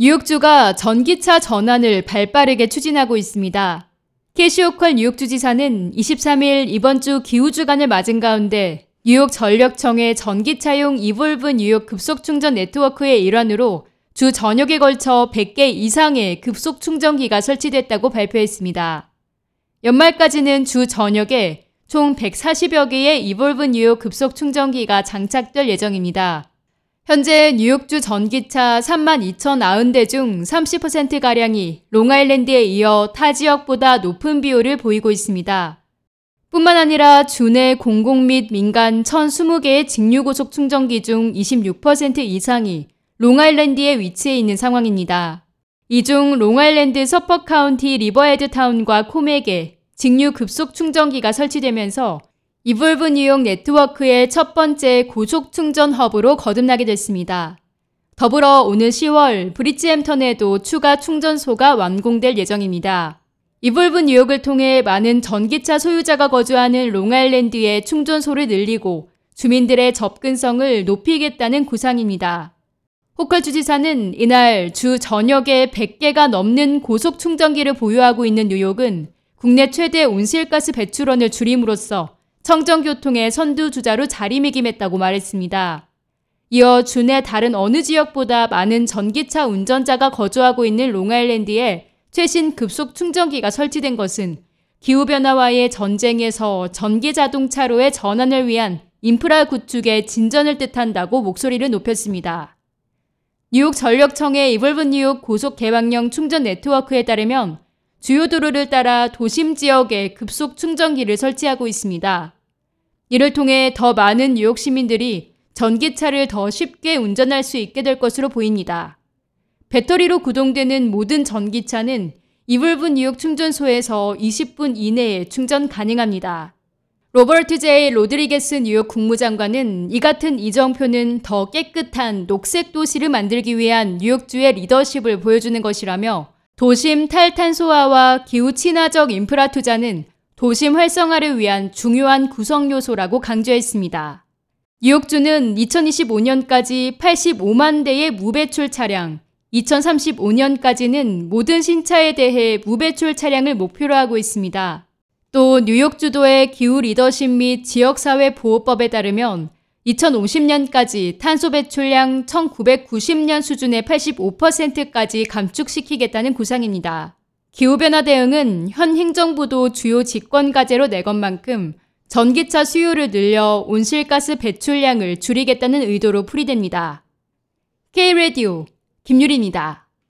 뉴욕주가 전기차 전환을 발빠르게 추진하고 있습니다. 캐시 호컬 뉴욕주 지사는 23일 이번 주 기후주간을 맞은 가운데 뉴욕 전력청의 전기차용 EVolve 뉴욕 급속 충전 네트워크의 일환으로 주 전역에 걸쳐 100개 이상의 급속 충전기가 설치됐다고 발표했습니다. 연말까지는 주 전역에 총 140여 개의 EVolve 뉴욕 급속 충전기가 장착될 예정입니다. 현재 뉴욕주 전기차 3만 2,090대 중 30%가량이 롱아일랜드에 있어 타 지역보다 높은 비율을 보이고 있습니다. 뿐만 아니라 주내 공공 및 민간 1,020개의 직류고속 충전기 중 26% 이상이 롱아일랜드에 위치해 있는 상황입니다. 이 중 롱아일랜드 서퍽 카운티 리버헤드 타운과 코맥에 직류 급속 충전기가 설치되면서 EVolve 뉴욕 네트워크의 첫 번째 고속 충전 허브로 거듭나게 됐습니다. 더불어 오는 10월 브리지햄턴에도 추가 충전소가 완공될 예정입니다. EVolve 뉴욕을 통해 많은 전기차 소유자가 거주하는 롱아일랜드의 충전소를 늘리고 주민들의 접근성을 높이겠다는 구상입니다. 호컬 주지사는 이날 주 전역에 100개가 넘는 고속 충전기를 보유하고 있는 뉴욕은 국내 최대 온실가스 배출원을 줄임으로써 청정교통의 선두주자로 자리매김했다고 말했습니다. 이어 주내 다른 어느 지역보다 많은 전기차 운전자가 거주하고 있는 롱아일랜드에 최신 급속 충전기가 설치된 것은 기후변화와의 전쟁에서 전기 자동차로의 전환을 위한 인프라 구축의 진전을 뜻한다고 목소리를 높였습니다. 뉴욕 전력청의 이볼브 뉴욕 고속 개방형 충전 네트워크에 따르면 주요 도로를 따라 도심 지역에 급속 충전기를 설치하고 있습니다. 이를 통해 더 많은 뉴욕 시민들이 전기차를 더 쉽게 운전할 수 있게 될 것으로 보입니다. 배터리로 구동되는 모든 전기차는 EVolve 뉴욕 충전소에서 20분 이내에 충전 가능합니다. 로버트 제이 로드리게스 뉴욕 국무장관은 이 같은 이정표는 더 깨끗한 녹색 도시를 만들기 위한 뉴욕주의 리더십을 보여주는 것이라며 도심 탈탄소화와 기후 친화적 인프라 투자는 도심 활성화를 위한 중요한 구성 요소라고 강조했습니다. 뉴욕주는 2025년까지 85만 대의 무배출 차량, 2035년까지는 모든 신차에 대해 무배출 차량을 목표로 하고 있습니다. 또 뉴욕 주도의 기후 리더십 및 지역사회 보호법에 따르면 2050년까지 탄소 배출량 1990년 수준의 85%까지 감축시키겠다는 구상입니다. 기후변화 대응은 현 행정부도 주요 직권 과제로 내건 만큼 전기차 수요를 늘려 온실가스 배출량을 줄이겠다는 의도로 풀이됩니다. K-Radio 김유리입니다.